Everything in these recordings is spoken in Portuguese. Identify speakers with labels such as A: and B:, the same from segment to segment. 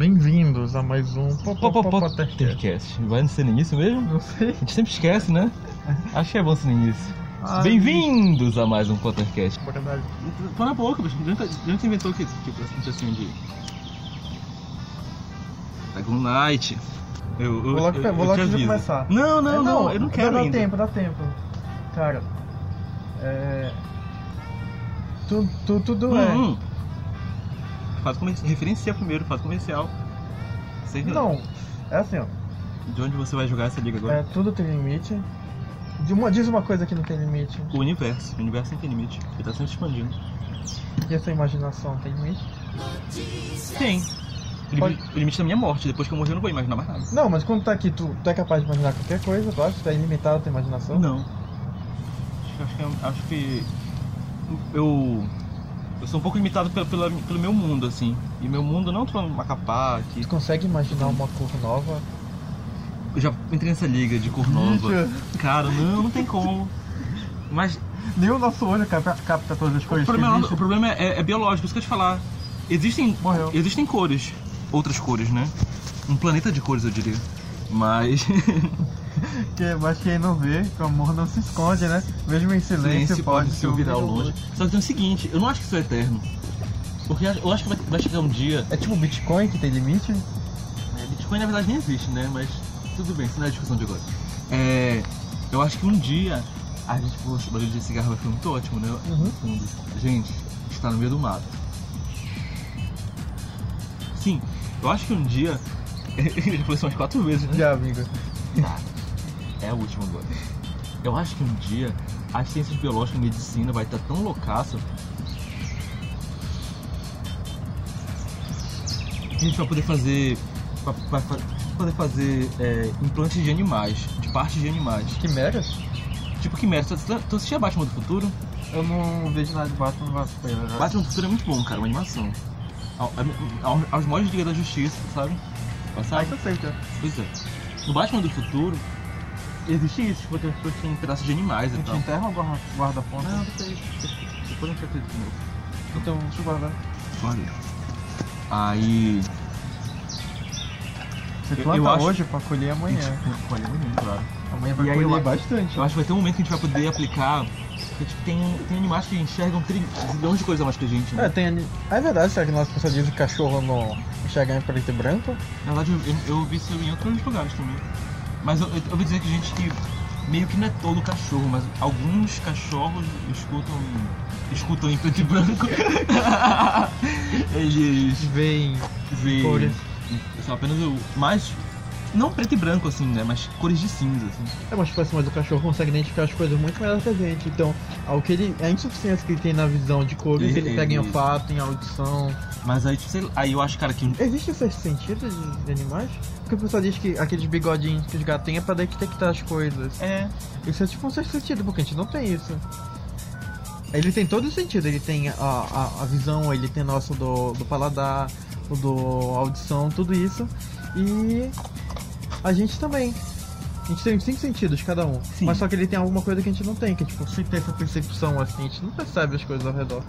A: Bem-vindos a mais um.
B: Podcast. Vai ser no início mesmo?
A: Não sei.
B: A gente sempre esquece, né? Acho que é bom ser no início.
A: Ai.
B: Bem-vindos a mais um Pottercast.
A: Verdade.
B: Põe na boca, bicho. De onde inventou que, tipo, assim, de. Dragon Knight. Eu, eu,
A: Vou logo,
B: eu,
A: vou
B: eu
A: logo de
B: aviso.
A: começar.
B: Não, não,
A: É,
B: não, eu não quero
A: Dá
B: ainda.
A: tempo, dá tempo. Cara, é... Tu, tu, tudo é...
B: Hum, hum. Faz comercial. Referencia primeiro, faz comercial. Que-
A: Não, é assim, ó.
B: De onde você vai jogar essa liga agora?
A: É, tudo tem limite. De uma- diz uma coisa que não tem limite.
B: O universo. O universo não tem limite. Ele tá sempre expandindo.
A: E a sua imaginação tem limite?
B: Tem. O
A: Pode-
B: limite, da minha morte. Depois que eu morrer, eu não vou imaginar mais nada.
A: Não, mas quando tá aqui, tu, tu é capaz de imaginar qualquer coisa, tu acha? Tu é ilimitado a tua imaginação?
B: Não. Acho, que- acho que, acho que eu eu sou um pouco limitado pelo, pela- pelo meu mundo, assim. E meu mundo não tô falando Macapá, que
A: Tu consegue imaginar uma cor nova?
B: eu já entrei nessa liga de cor nova. Cara, não, não tem como. Mas
A: Nem o nosso olho capta, capta todas as
B: o
A: cores que
B: problema, o problema é, é biológico, isso que eu te falar. Existem,
A: Morreu.
B: existem cores, outras cores, né? Um planeta de cores, eu diria. Mas
A: Que, mas quem não vê, que o amor não se esconde, né? Mesmo em silêncio,
B: silêncio
A: pode
B: se ouvir ao longe. Só que tem o seguinte, eu não acho que isso é eterno. Porque eu acho que vai, vai chegar um dia
A: É tipo o Bitcoin que tem limite?
B: É, Bitcoin na verdade nem existe, né? Mas tudo bem, isso não é a discussão de agora. É, eu acho que um dia a gente, poxa, o barulho de cigarro vai ficar muito ótimo, né?
A: Uhum.
B: Fundo. Gente, está no meio do mato. Sim, eu acho que um dia. Ele já falou isso umas quatro vezes, né?
A: Já, amigo.
B: Tá. É a última agora. Eu acho que um dia as ciências biológicas e medicina vai estar tão loucaça que a gente vai poder fazer. Vai, vai poder fazer é, implantes de animais, de partes de animais.
A: Quimeras?
B: Tipo Quimera, tu, tu assistia Batman do Futuro?
A: Eu não vejo nada de Batman, mas...
B: Batman do Futuro é muito bom, cara, uma animação. Ao- ao- aos moldes de Liga da Justiça, sabe?
A: Ah,
B: Sabe?
A: isso sei, cara.
B: Pois é. No Batman do Futuro, existe isso, tipo, as pessoas tinham pedaços de animais
A: A
B: e
A: gente
B: tal.
A: enterra ou guarda, guarda a ponta?
B: Não, depois, depois a gente vai ter de novo.
A: Então, deixa eu guardar.
B: Olha. Aí.
A: Você
B: Eu-
A: planta
B: eu acho-
A: hoje pra colher amanhã.
B: Olha, menino, claro.
A: Amanhã vai
B: E aí
A: colher
B: eu-
A: bastante.
B: Eu acho que vai ter um momento que a gente vai poder aplicar. Porque tipo, tem, tem animais que enxergam tri- zilhões de coisas a mais que a gente,
A: É,
B: né?
A: tem ani- É verdade, será que nossa pessoa diz que cachorro não enxerga em preto e branco?
B: Na verdade, eu, eu, eu vi isso em outros lugares também. Mas eu, eu, eu ouvi dizer que gente que meio que não é todo cachorro, mas alguns cachorros escutam. escutam em preto e branco. Eles
A: Vem
B: veem.
A: Cores.
B: São apenas o. mais. Não preto e branco assim, né? Mas cores de cinza, assim.
A: É, mas tipo assim, mas o cachorro consegue identificar as coisas muito melhor que a gente. Então, ao que ele, a insuficiência que ele tem na visão de cores,
B: E-
A: ele pega em
B: e-
A: olfato, em audição.
B: Mas aí, tipo, sei aí eu acho, cara, que.
A: Existe esse sentido de, de animais? Porque o pessoal diz que aqueles bigodinhos que os gatos têm é pra detectar as coisas.
B: É.
A: Isso é tipo um sexto sentido, porque a gente não tem isso. Ele tem todo o sentido, ele tem a, a, a visão, ele tem nosso do, do paladar, o do audição, tudo isso. E a gente também. A gente tem cinco sentidos cada um.
B: Sim.
A: Mas só que ele tem alguma coisa que a gente não tem, que é tipo, se tem essa percepção assim, a gente não percebe as coisas ao redor.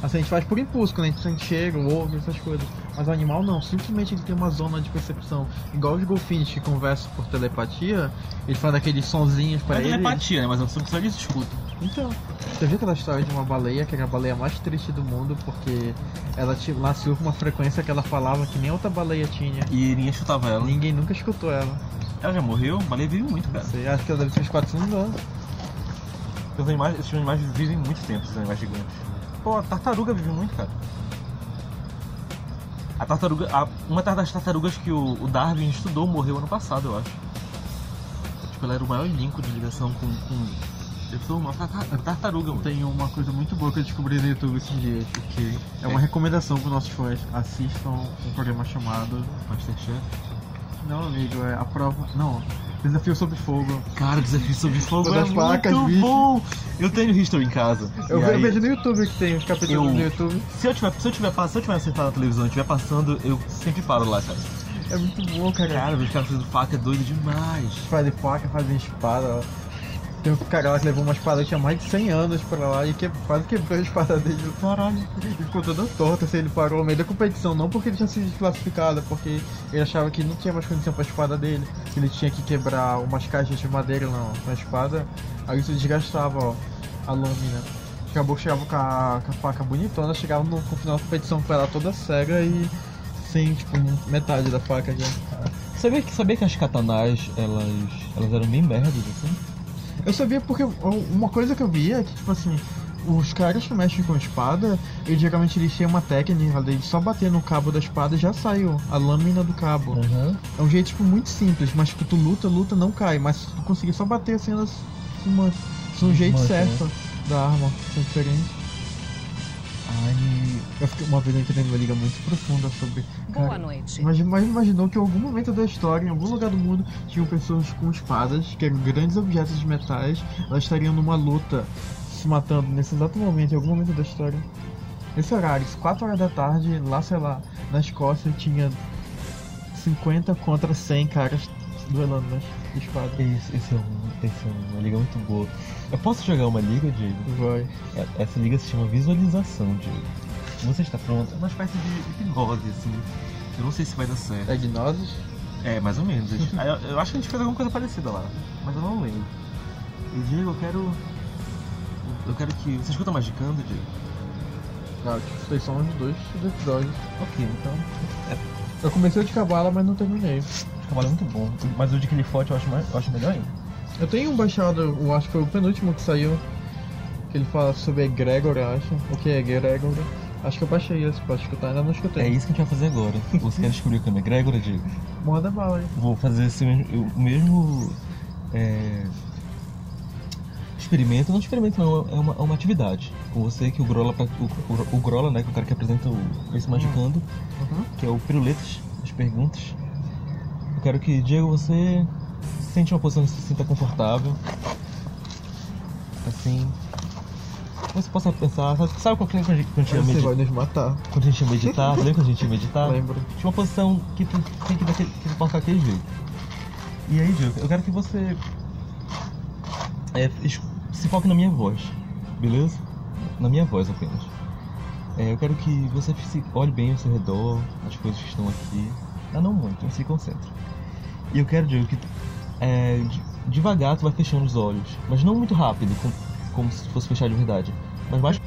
A: Assim, a gente faz por impulso, quando a gente sente cheiro, ouve, essas coisas. Mas o animal não, simplesmente ele tem uma zona de percepção. Igual os golfinhos que conversam por telepatia, eles fazem aqueles sonzinhos pra
B: Não é
A: ele.
B: telepatia, né? Mas eu só eles escutam.
A: Então, você viu aquela história de uma baleia, que era a baleia mais triste do mundo, porque ela tipo, nasceu com uma frequência que ela falava que nem outra baleia tinha.
B: E ninguém chutava ela.
A: Ninguém nunca escutou ela.
B: Ela já morreu? Baleia vive muito, cara.
A: Você acha que ela deve ter uns 400 anos?
B: Os animais, esses animais vivem muito tempo, esses animais gigantes. Pô, a tartaruga vive muito, cara. A tartaruga. a- uma das tartarugas que o, o Darwin estudou morreu ano passado, eu acho. Tipo, ela era o maior elenco de ligação com. com eu sou uma tarta- tartaruga, mano.
A: Tem uma coisa muito boa que eu descobri no YouTube esses dias.
B: Ok.
A: É uma recomendação para nossos fãs. Assistam um programa chamado.
B: Masterchef.
A: Não, amigo, é a prova. Não, Desafio sob fogo.
B: Cara, desafio sobre fogo
A: Uma
B: é
A: placas,
B: muito
A: bicho.
B: bom. Eu tenho History em casa.
A: Eu,
B: E
A: ve- eu
B: aí,
A: vejo no YouTube que tem os capítulos
B: Eu-
A: no YouTube.
B: Se eu tiver, se eu tiver, se eu tiver sentado na televisão e estiver passando, eu sempre paro lá, cara.
A: É muito bom, cara.
B: Cara, os caras fazendo faca é doido demais.
A: Fazem faca, fazem espada. ó. Tem um cara lá que levou uma espada tinha mais de 100 anos pra lá e que, quase quebrou a espada dele.
B: Caralho.
A: Ele ficou toda torta, assim, ele parou no meio da competição, não porque ele tinha sido desclassificado, é porque ele achava que não tinha mais condição pra espada dele, ele tinha que quebrar umas caixas de madeira na, na espada, aí isso desgastava, ó, a lâmina. Acabou que chegava com a, com a faca bonitona, chegava no, no final da competição com ela toda cega e sem, tipo, metade da faca já.
B: Sabia que, sabia que as katanás, elas, elas eram bem merdas, assim?
A: Eu sabia porque uma coisa que eu via é que, tipo assim, os caras que mexem com espada, eles geralmente eles têm uma técnica de só bater no cabo da espada e já saiu a lâmina do cabo.
B: Uhum.
A: É um jeito, tipo, muito simples, mas tipo, tu luta, luta, não cai, mas se tu conseguir só bater assim, elas se mancham. Um jeito certo da arma, são diferentes. Ai, eu fiquei, uma vez eu entrei numa liga muito profunda sobre.
C: Boa
A: cara,
C: noite.
A: Imagina, mas imaginou que em algum momento da história, em algum lugar do mundo, tinham pessoas com espadas, que eram grandes objetos de metais, elas estariam numa luta, se matando nesse exato momento, em algum momento da história. Nesse horário, 4 horas da tarde, lá, sei lá, na Escócia, tinha 50 contra 100 caras duelando nas espadas.
B: Esse, esse, é um, é uma liga muito boa. Eu posso jogar uma liga, Diego?
A: Vai.
B: É- Essa liga se chama Visualização, Diego. Você está pronto? É uma espécie de hipnose, assim. Eu não sei se vai dar certo.
A: É Gnosis?
B: É, mais ou menos. Eu, eu acho que a gente fez alguma coisa parecida lá, mas eu não lembro. E Diego, eu quero. Eu quero que. Você escuta Magicando, Diego?
A: Não, tipo, vocês são os dois episódios.
B: Ok, então.
A: Eu comecei de cavalo, mas não terminei.
B: O cavalo é muito bom. Mas o de Clifote eu acho, mais, eu acho melhor ainda.
A: Eu tenho um baixado, eu acho que foi o penúltimo que saiu, que ele fala sobre Egregor, eu acho. O que é Egregor? Acho que eu baixei esse pra escutar, ainda não escutei.
B: É isso que a gente vai fazer agora. Você quer descobrir o que é Gregor, Diego?
A: Manda bala aí.
B: Vou fazer esse mesmo, o mesmo é, experimento, não experimento não, é uma, é uma atividade. Com você que o Grola, o, o, o Grola, né, que é o cara que apresenta o, esse Magicando,
A: Uhum.
B: que é o Piruletas, as perguntas. Eu quero que, Diego, você sente uma posição que se sinta confortável. Assim. Você possa pensar, sabe, sabe qual que quando a gente, quando a gente
A: vai nos matar.
B: Quando a gente ia meditar, lembra quando a gente ia meditar?
A: Lembro.
B: Tinha uma posição que tu tem que, daquele, que tu colocar aquele jeito. E aí, Diego, eu quero que você é, se foque na minha voz, beleza? Na minha voz apenas. É, eu quero que você olhe bem ao seu redor, as coisas que estão aqui. Ah, não muito, mas se concentre. E eu quero, Diego, que é, de- devagar tu vai fechando os olhos, mas não muito rápido, com- como se fosse fechar de verdade. Mas mais.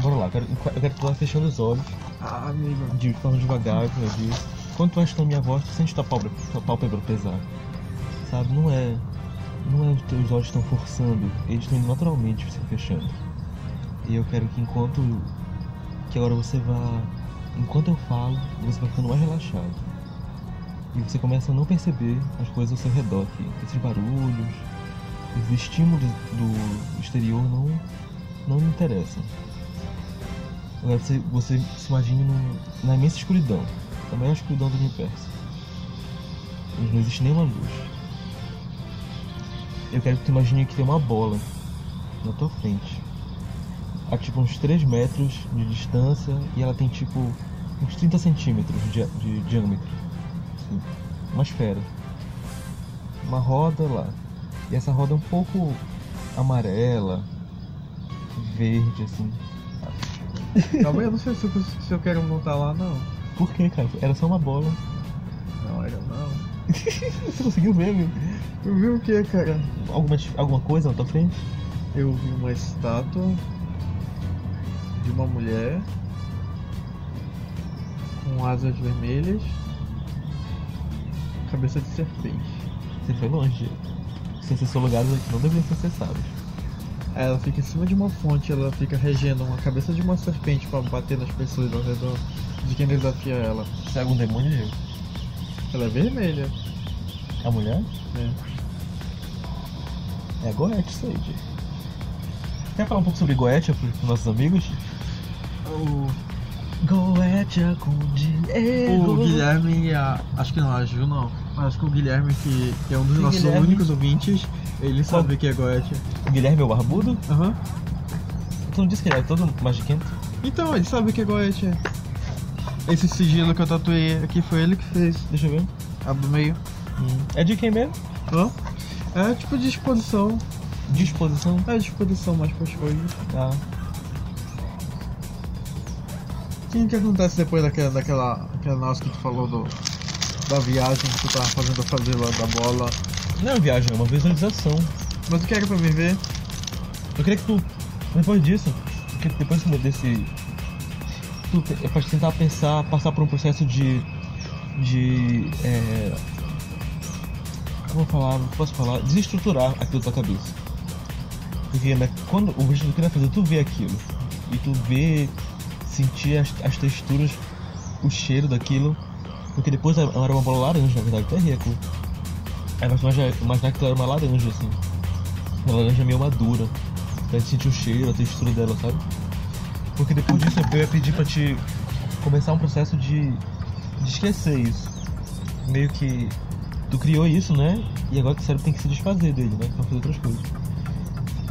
B: Bora lá, eu quero, eu quero que tu vá fechando os olhos
A: Ah, amigo.
B: de forma devagar, como eu disse. Quando tu vai escutando minha voz, tu sente tua pálpebra, tua pálpebra pesar. Sabe? Não é. Não é os teus olhos estão forçando, eles estão indo naturalmente se fechando. E eu quero que enquanto. Que agora você vá. Enquanto eu falo, você vai ficando mais relaxado. E você começa a não perceber as coisas ao seu redor aqui. Esses barulhos, os estímulos do exterior não, não me interessam. Agora você, você se imagine num- na imensa escuridão, a maior escuridão do universo. Onde não existe nenhuma luz. Eu quero que tu imagine que tem uma bola na tua frente. A tipo uns 3 metros de distância e ela tem tipo uns 30 centímetros de, de diâmetro. Uma esfera. Uma roda lá. E essa roda é um pouco amarela, verde, assim.
A: Aí, eu não sei se eu, se eu quero montar lá, não.
B: Por que, cara? Era só uma bola.
A: Não, era não.
B: Você conseguiu ver, amigo?
A: Eu vi o que, cara?
B: Alguma, alguma coisa na tua frente?
A: Eu vi uma estátua de uma mulher com asas vermelhas, cabeça de serpente.
B: Você foi longe. Você acessou lugares que não deveriam ser acessados.
A: Ela fica em cima de uma fonte, ela fica regendo uma cabeça de uma serpente pra bater nas pessoas ao redor de quem desafia ela.
B: Você é algum demônio?
A: Ela é vermelha,
B: A mulher?
A: né?
B: É a Goethe, Diego. Quer falar um pouco sobre Goethe para os nossos amigos?
A: O,
B: Goethe com Diego.
A: o Guilherme e a. Acho que não, a Ju não. Acho que o Guilherme, que, que é um dos
B: Sim,
A: nossos
B: Guilherme.
A: únicos ouvintes, ele sabe que é Goethe.
B: Guilherme é o barbudo?
A: Aham.
B: Tu não disse que ele é todo magiquento?
A: Então, ele sabe que é Goethe. Esse sigilo que eu tatuei aqui foi ele que fez.
B: Deixa eu ver.
A: A do meio.
B: Hum. É de quem mesmo?
A: Hã? É tipo de exposição.
B: Disposição?
A: É disposição mais para as coisas.
B: Ah.
A: O que acontece depois daquela, daquela aquela nossa que tu falou do, da viagem que tu tava fazendo fazer lá da bola?
B: Não é uma viagem, é uma visualização.
A: Mas o que era pra me ver?
B: Eu queria que tu, depois disso, que depois desse. Tu é pra tentar pensar, passar por um processo de. de. É, como eu falar, não posso falar? Desestruturar aquilo da tua cabeça. Porque né, quando o vídeo que eu queria fazer, tu vê aquilo. E tu vê, sentir as, as texturas, o cheiro daquilo. Porque depois era era uma bola laranja, na verdade, até rico. Aí mas imaginar que ela era uma laranja, assim. Uma laranja meio madura. Pra gente sentir o cheiro, a textura dela, sabe? Porque depois disso eu ia pedir pra te começar um processo de, de esquecer isso. Meio que tu criou isso, né? E agora teu cérebro tem que se desfazer dele, né? Pra fazer outras coisas.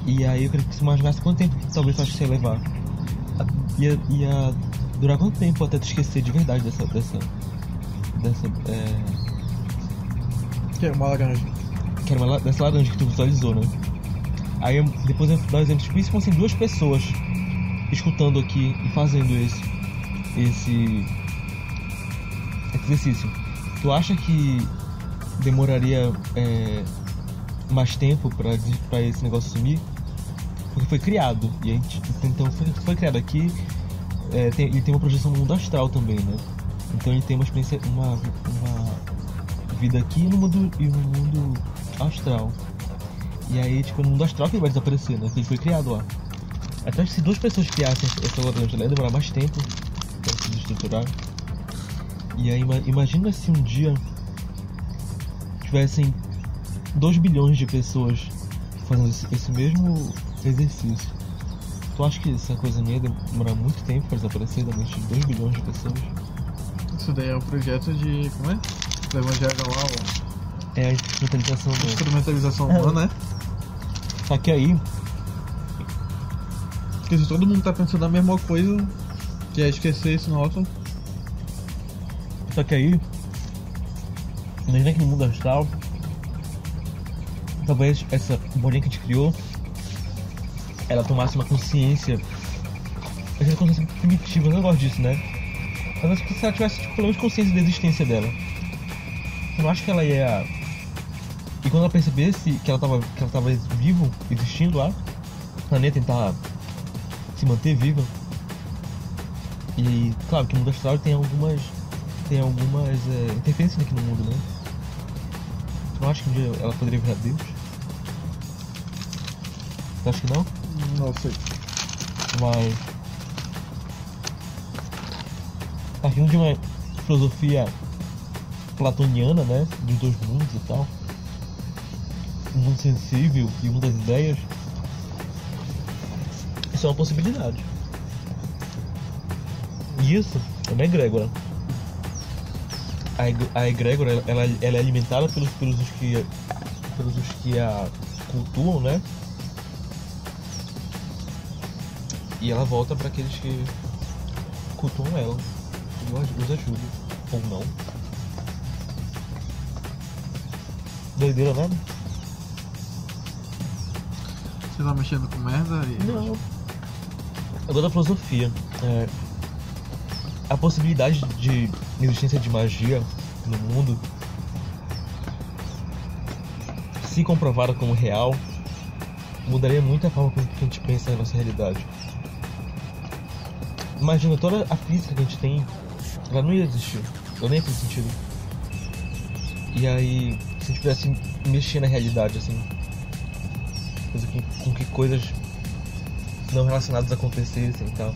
B: E aí eu queria que você imaginasse quanto tempo talvez tu acha que ia levar. Ia, ia durar quanto tempo até tu esquecer de verdade dessa. dessa. Dessa. É,
A: Que é uma laranja.
B: que era uma, dessa laranja que tu visualizou, né? Aí eu- depois eu dar um exemplo tipo, isso fossem duas pessoas escutando aqui e fazendo esse esse exercício. Tu acha que demoraria é, mais tempo pra esse negócio sumir? Porque foi criado e a gente então foi, foi criado aqui. é, tem, ele tem uma projeção no mundo astral também, né? Então ele tem uma experiência, uma, uma vida aqui no mundo e no mundo astral. E aí, tipo, no mundo astral que ele vai desaparecer, né? Porque ele foi criado lá. Até se duas pessoas criassem essa laranja, ela ia demorar mais tempo pra se desestruturar. E aí, ima- imagina se um dia tivessem 2 bilhões de pessoas fazendo esse, esse mesmo exercício. Tu acha que essa coisa ia demorar muito tempo pra desaparecer da mente de 2 bilhões de pessoas?
A: Daí é o projeto de. como é? Do Evangelho lá, o
B: É a instrumentalização do.
A: instrumentalização
B: É.
A: humana, né?
B: Só que aí,
A: Porque se todo mundo tá pensando a mesma coisa, que é esquecer esse nosso.
B: Só que aí, imagina que no mundo astral, talvez essa bolinha que a gente criou, ela tomasse uma consciência, essa consciência primitiva, eu não gosto disso, né? Mas acho que se ela tivesse tipo, pelo menos consciência da existência dela, eu não acho que ela ia. E quando ela percebesse que ela tava, que ela tava vivo, existindo lá, o planeta tentar se manter viva. E claro que o mundo astral tem algumas tem algumas é, interferências aqui no mundo, né? Tu não acha que um dia ela poderia virar Deus? Tu acha que não?
A: Não sei.
B: Mas. Partindo de uma filosofia platoniana, né? Dos dois mundos e tal. O mundo sensível e mundo das ideias. Isso é uma possibilidade. E isso é uma egrégora. A, eg- a egrégora, ela, ela é alimentada pelos, pelos os que, pelos os que a cultuam, né? E ela volta para aqueles que cultuam ela. E os- os ajuda. Ou não. Doideira, né?
A: Você tá mexendo com merda e.
B: Não. Agora da filosofia. É, a possibilidade de existência de magia no mundo, se comprovada como real, mudaria muito a forma como a gente pensa na nossa realidade. Imagina, toda a física que a gente tem, ela não ia existir. Ela nem fazer sentido. E aí, se a gente pudesse mexer na realidade, assim, fazer com, com que coisas não relacionadas acontecessem e tal.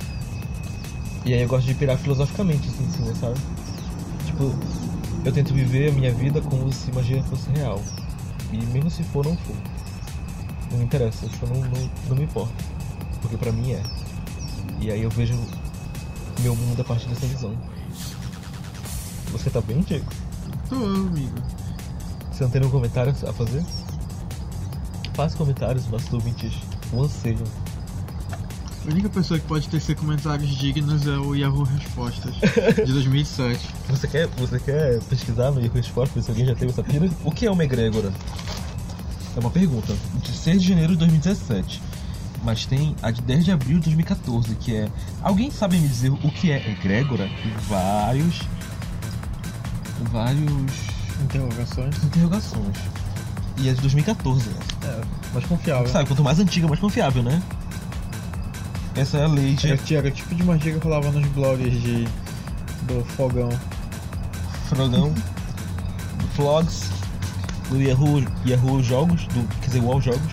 B: E aí eu gosto de pirar filosoficamente assim, cima, sabe? Tipo, eu tento viver a minha vida como se magia fosse real. E mesmo se for, não for. Não me interessa, isso não, não, não me importa. Porque pra mim é. E aí eu vejo meu mundo a partir dessa visão. Você tá bem, Diego?
A: Tô, amigo.
B: Você não tem nenhum comentário a fazer? Faça comentários, nossos ouvintes o anseiam.
A: A única pessoa que pode tecer comentários dignos é o Yahoo Respostas de 2007.
B: Você quer, você quer pesquisar no Yahoo Respostas se alguém já teve essa pira? O que é uma egrégora? É uma pergunta. De 6 de janeiro de 2017. Mas tem a de 10 de abril de 2014, que é. Alguém sabe me dizer o que é egrégora? E vários. Vários.
A: Interrogações.
B: interrogações. E é de 2014, né?
A: É, mais confiável.
B: Sabe, quanto mais antiga, mais confiável, né? Essa é a lei de
A: Era, era o tipo de magia que rolava nos blogs de, do fogão.
B: Frogão, do Flogs, do Yahoo, Yahoo Jogos, do, quer dizer, UOL Jogos.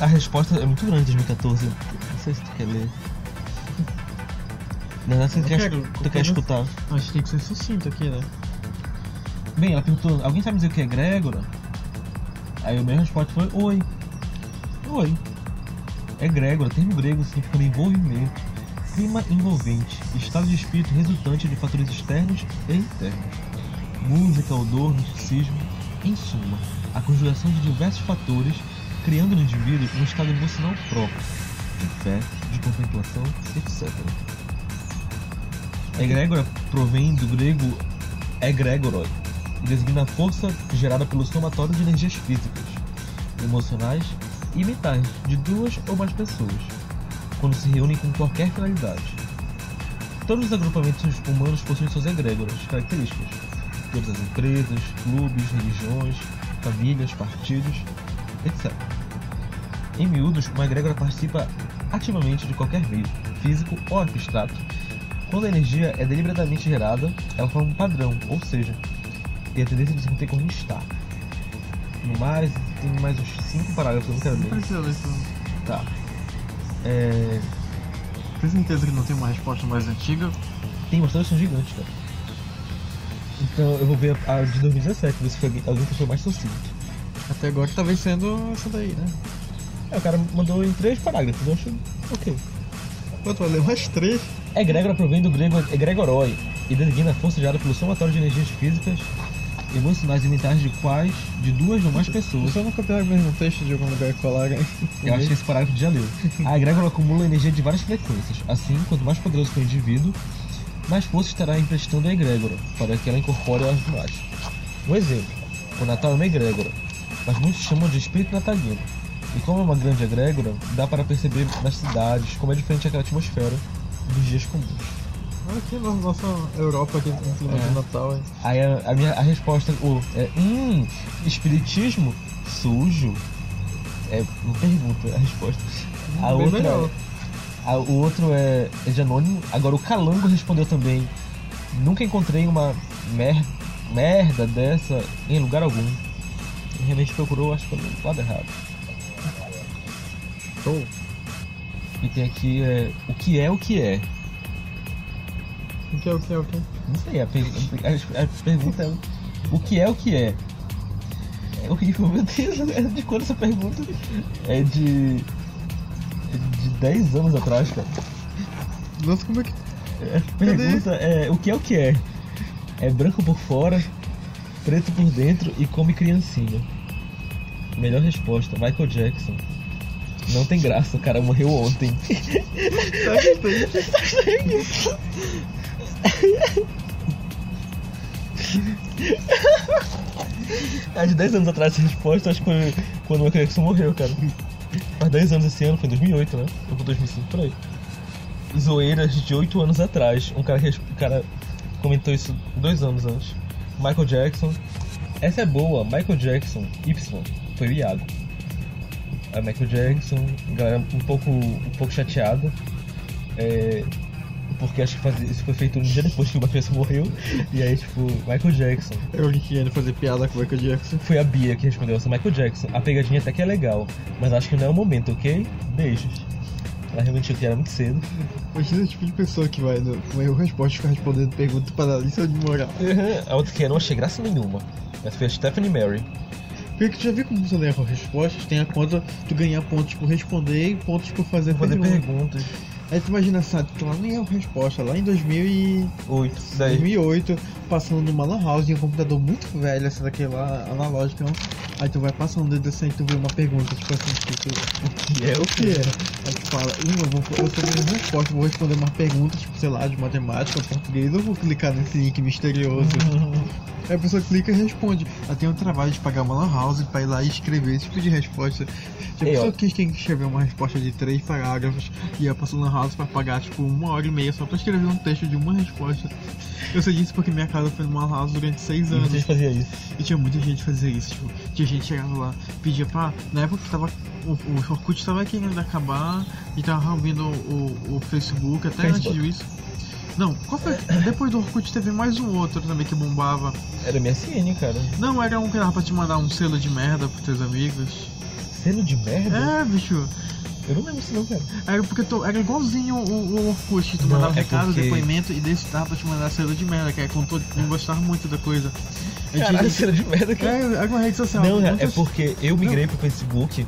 B: A resposta é muito grande, 2014. Não sei se tu quer ler. Não, não, você
A: Eu
B: quer,
A: quero,
B: tu
A: eu
B: quer escutar.
A: Mas tem que ser sucinto aqui, né?
B: Bem, ela perguntou, alguém sabe dizer o que é egrégora? Aí a minha resposta foi, oi. Oi. Egrégora, termo grego significa envolvimento, clima envolvente, estado de espírito resultante de fatores externos e internos. Música, odor, misticismo, em suma, a conjugação de diversos fatores, criando no indivíduo um estado emocional próprio, de fé, de contemplação, etc. Egrégora provém do grego egregoroi, designa a força gerada pelo somatório de energias físicas, emocionais e mentais de duas ou mais pessoas, quando se reúnem com qualquer finalidade. Todos os agrupamentos humanos possuem suas egrégoras características. Todas as empresas, clubes, religiões, famílias, partidos, etc. Em miúdos, uma egrégora participa ativamente de qualquer meio, físico ou abstrato. Quando a energia é deliberadamente gerada, ela forma um padrão, ou seja, tem a tendência de manter como está. No mais, tem mais uns 5 parágrafos, eu não quero
A: Não
B: ler.
A: precisa ler tudo.
B: Tá. É...
A: Tem certeza que não tem uma resposta mais antiga?
B: Tem bastante são gigantes, cara. Então eu vou ver a de 2017, ver se foi alguém, alguém que foi mais sucinto.
A: Até agora tá vencendo essa daí, né?
B: É, o cara mandou em três parágrafos, eu acho ok.
A: Pô, tu vai ler mais três?
B: Egrégora provém do grego egregoroi e designa a força gerada pelo somatório de energias físicas, emocionais mentais de quais de duas ou mais pessoas.
A: Você nunca pega o mesmo texto de algum lugar e colar hein?
B: Eu acho que esse parágrafo já leu. A egrégora acumula energia de várias frequências. Assim, quanto mais poderoso for o indivíduo, mais força estará emprestando a egrégora, para que ela incorpore as demais. Um exemplo: o Natal é uma egrégora, mas muitos chamam de espírito natalino. E como é uma grande egrégora, dá para perceber nas cidades como é diferente aquela atmosfera dos dias comuns.
A: Aqui na nossa Europa, aqui no clima
B: É.
A: do Natal, hein?
B: Aí a, a minha a resposta o, é: hum, espiritismo sujo? É uma pergunta, a resposta. A
A: Bem
B: outra
A: melhor.
B: é, a- o outro é, é de anônimo. Agora o Calango respondeu também: nunca encontrei uma mer, merda dessa em lugar algum. Ele realmente procurou, acho que pelo lado errado.
A: Show.
B: E tem aqui é, o que é o que é.
A: O que é, o que é, o que é?
B: Não sei, a, per- a- pergunta é o que é o que é? É horrível, meu Deus, é de quando essa pergunta? É de. é de 10 anos atrás, cara.
A: Nossa, como é que...
B: A pergunta é o que é o que é? É branco por fora, preto por dentro e come criancinha. Melhor resposta, Michael Jackson. Não tem graça, o cara morreu ontem.
A: Tá que tem?
B: De 10 anos atrás essa resposta, acho que foi quando o Michael Jackson morreu, cara. Faz 10 anos esse ano, foi em 2008, né? Ou foi 2005, por aí. Zoeiras de 8 anos atrás. Um cara, um cara comentou isso dois anos antes. Michael Jackson. Essa é boa, Michael Jackson, Y. Foi o Iago. A Michael Jackson, galera um pouco, um pouco chateada. É, porque acho que isso foi feito um dia depois que o Michael Jackson morreu. E aí, tipo, Michael Jackson.
A: Eu que querendo fazer piada com o Michael Jackson.
B: Foi a Bia que respondeu, eu sou Michael Jackson. A pegadinha até que é legal, mas acho que não é o momento, ok? Beijos. Ela realmente achou que era muito cedo.
A: Imagina o tipo de pessoa que vai no, no erro resposta e fica respondendo pergunta para lista de moral.
B: A outra que eu não achei graça nenhuma. Mas foi a Stephanie Mary.
A: Porque tu já viu como funciona erro respostas? Tem a conta tu ganhar pontos por responder e pontos por fazer,
B: Fazer
A: pergunta.
B: perguntas.
A: Aí tu imagina, sabe, tu lá no erro resposta, lá em 2000 e...
B: Oito. Daí.
A: 2008, passando numa lan house em um computador muito velho, essa daquela analógica. Aí tu vai passando o dedo assim e tu vê uma pergunta, tipo assim, tipo,
B: O que é o
A: que é? Aí tu fala, hum, eu, vou, eu tô vendo resposta, vou responder uma pergunta, tipo, sei lá, de matemática, português, eu vou clicar nesse link misterioso. Aí a pessoa clica e responde. Ela tem o trabalho de pagar uma lan house pra ir lá e escrever esse tipo de resposta. Tipo, a pessoa quis quem escrever uma resposta de três parágrafos e ia pra sua lan house pra pagar, tipo, uma hora e meia só pra escrever um texto de uma resposta. Eu sei disso porque minha casa foi lan house durante seis anos.
B: vocês faziam isso.
A: E tinha muita gente fazia isso, tipo, tinha gente chegava lá, pedia pra. Na época que tava. O, o Orkut tava querendo acabar e tava vindo o, o Facebook até
B: Facebook.
A: antes disso. Não, qual foi? Depois do Orkut teve mais um outro também que bombava.
B: Era MSN, cara.
A: Não, era um que dava pra te mandar um selo de merda pros teus amigos.
B: Selo de merda?
A: É, bicho.
B: Eu não lembro disso não, cara.
A: Era porque tu, era igualzinho o, o Orkut, tu
B: Não,
A: mandava
B: é
A: recado,
B: porque-
A: depoimento e desse pra te mandar selo de merda, que é quando tu não gostava muito da coisa. A gente-
B: Caralho, selo de merda, cara.
A: É, era uma rede social.
B: Não, cara, é
A: muitas-
B: porque eu migrei pro Facebook.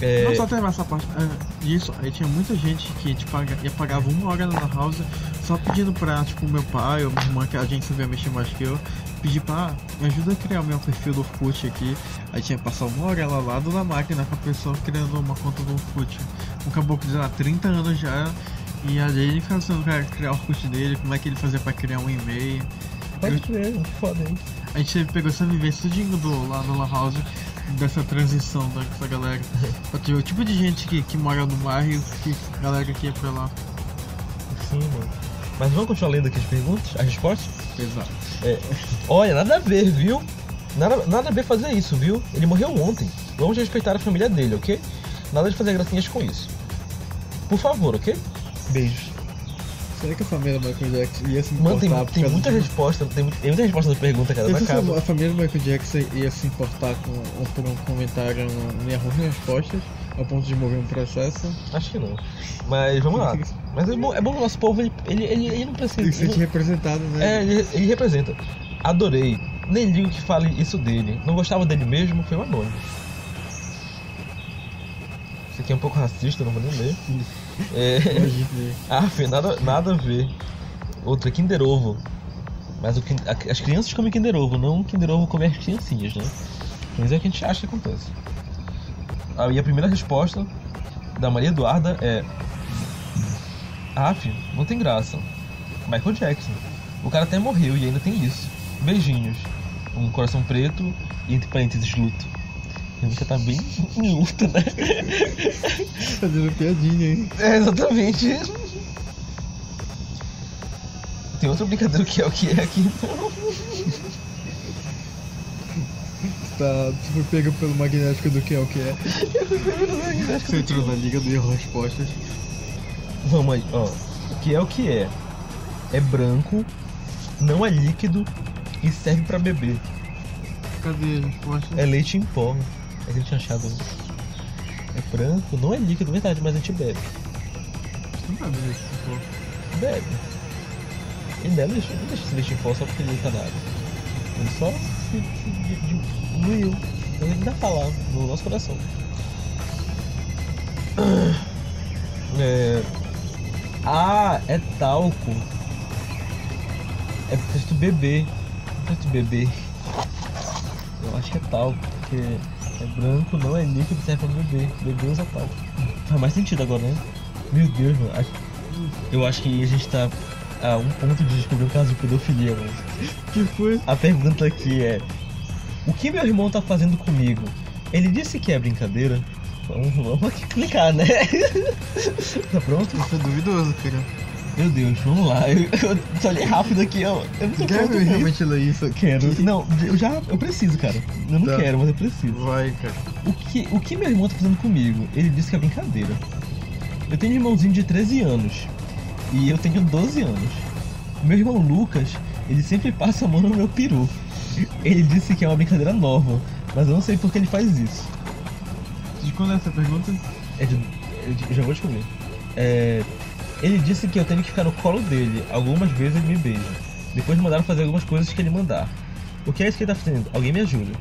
B: É,
A: Não só teve essa parte é, disso, aí tinha muita gente que paga, ia pagava uma hora na house só pedindo pra, tipo, meu pai ou minha irmã, que a gente sabia mexer mais que eu, pedir pra, me ajuda a criar o meu perfil do Orkut aqui. Aí tinha que passar uma hora lá lado da máquina com a pessoa criando uma conta do Orkut. Um caboclo de lá, 30 anos já, e aí ele pensando cara, criar o Orkut dele, como é que ele fazia pra criar um e-mail.
B: Pode crer, que foda hein?
A: A gente pegou essa vivência tudinho do, lá no La House, dessa transição dessa galera. Pra ter o tipo de gente que, que mora no bairro e que a galera que ia pra lá.
B: Sim, mano. Mas vamos continuar lendo aqui as perguntas, as respostas?
A: Exato.
B: É, olha, nada a ver, viu? Nada, nada a ver fazer isso, viu? Ele morreu ontem. Vamos respeitar a família dele, ok? Nada de fazer gracinhas com isso. Por favor, ok? Beijos.
A: Será que a família do Michael Jackson ia se
B: Mano, tem,
A: importar por
B: tem
A: causa
B: muita
A: de-
B: resposta, tem, tem muita resposta da pergunta, cara,
A: Eu se
B: acaba.
A: a família do Michael Jackson ia se importar com, por um comentário no Erro Respostas, ao ponto de mover um processo.
B: Acho que não. Mas vamos lá. Mas é bom, é bom que o nosso povo, ele, ele, ele, ele não precisa.
A: Tem que sentir representado, né?
B: é, ele, ele representa. Adorei. Nem ligo que fale isso dele. Não gostava dele mesmo, foi um anônimo. Isso aqui é um pouco racista, não vou nem ler. É, ah, nada, nada a ver. Outra, Kinder Ovo. Mas o, as crianças comem Kinder Ovo, não Kinder Ovo come as criancinhas, né? Mas é o que a gente acha que acontece. Ah, e a primeira resposta da Maria Eduarda é... Aff, não tem graça. Michael Jackson. O cara até morreu e ainda tem isso. Beijinhos. Um coração preto e entre parênteses luto. Já tá bem em luta, né?
A: Fazendo piadinha, hein?
B: É, exatamente. Tem outra brincadeira que é o que é aqui, então.
A: Tá, tu foi pego pelo magnético do que é o que é. Você entrou na liga do Erro Respostas.
B: Vamos aí, ó. O que é o que é? É branco, não é líquido e serve pra beber.
A: Cadê a resposta?
B: É leite em pó. É que ele tinha achado. É branco, não é líquido, verdade, mas a gente bebe.
A: Não sabe disso, pô.
B: Bebe. Ele não deixa, não deixa esse leite em pó só porque ele tá na água. Ele só se, se di- diluiu. Então ele ainda tá lá, no nosso coração. É... Ah, é talco. É tu beber. Pra tu beber. Eu acho que é talco, porque é branco, não é líquido, serve pra beber. Beber usa talco. Faz mais sentido agora, né? Meu Deus, mano. Eu acho que a gente tá a um ponto de descobrir um caso de pedofilia, mano.
A: Que foi?
B: A pergunta aqui é: O que meu irmão tá fazendo comigo? Ele disse que é brincadeira. Vamos, vamos aqui clicar, né? tá pronto?
A: Isso é duvidoso, cara.
B: Meu Deus, vamos lá. Eu, eu só olhei rápido aqui, ó. Eu não tô
A: Quer
B: pronto
A: realmente ler isso?
B: Quero. Não, eu já. Eu preciso, cara. Eu não
A: Tá.
B: quero, mas eu preciso.
A: Vai, cara.
B: O que, o que meu irmão tá fazendo comigo? Ele disse que é brincadeira. Eu tenho um irmãozinho de 13 anos. E eu tenho 12 anos. Meu irmão Lucas, ele sempre passa a mão no meu peru. Ele disse que é uma brincadeira nova, mas eu não sei por que ele faz isso.
A: De quando é essa pergunta?
B: É de- eu já vou descobrir. É, ele disse que eu tenho que ficar no colo dele. Algumas vezes ele me beija. Depois mandaram fazer algumas coisas que ele mandar. O que é isso que ele tá fazendo? Alguém me ajuda.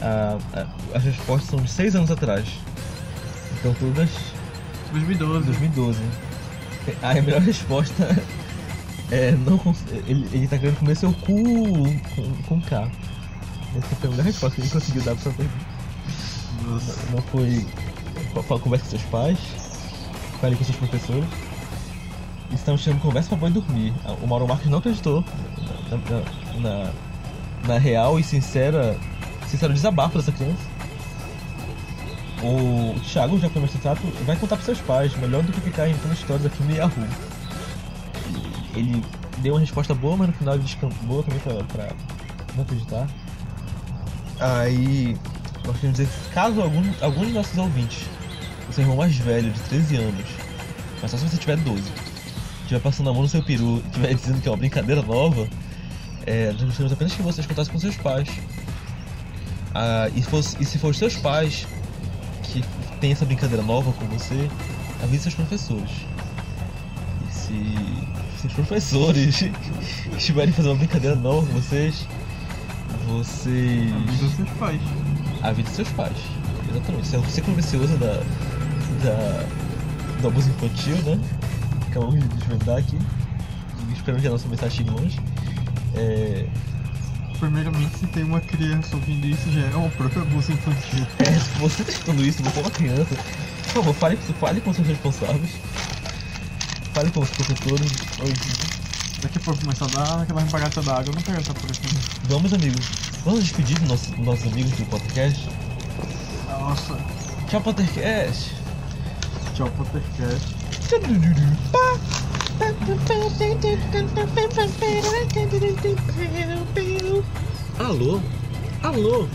B: Ah, ah, as respostas são de 6 anos atrás. Então todas
A: 2012.
B: 2012. Ah, a melhor resposta É, não cons- ele, ele tá querendo comer seu cu com, com K. Essa foi a melhor resposta que ele conseguiu dar pra pergunta. Não foi. fa- fa- Conversa com seus pais, fale com seus professores. Estamos chamando conversa pra boi dormir. O Mauro Marques não acreditou na, na- na- real e sincera, sincero desabafo dessa criança. O Thiago, já que é mais sensato, vai contar pros seus pais, melhor do que ficar inventando histórias aqui no Yahoo. Ele deu uma resposta boa, mas no final ele descambou também pra não acreditar. Aí, nós queremos dizer que caso algum, algum dos nossos ouvintes, o seu irmão mais velho, de 13 anos, mas só se você tiver 12, estiver passando a mão no seu peru e estiver dizendo que é uma brincadeira nova, é, nós gostaríamos apenas que vocês contassem com seus pais. Ah, e, fosse- e se for os seus pais que tem essa brincadeira nova com você, avise seus professores. E se, se os professores estiverem fazendo uma brincadeira nova com vocês, vocês
A: Avisa seus pais.
B: avise seus pais. Exatamente. Se você convencioso da, da, do abuso infantil, né? Acabamos de desvendar aqui. Esperamos que a nossa mensagem chegue longe. É,
A: Primeiramente, se tem uma criança ouvindo isso, já é um próprio abuso infantil.
B: É, se você está escutando isso, você é uma criança, por favor, fale, fale com seus responsáveis. Fale com os professores.
A: Daqui a pouco começa a dar aquela repagada da água, não quero estar por aqui.
B: Vamos, amigos. Vamos despedir dos nossos, nossos amigos do podcast.
A: Nossa.
B: Tchau, podcast.
A: Tchau, Pottercast.
B: Alô? Alô?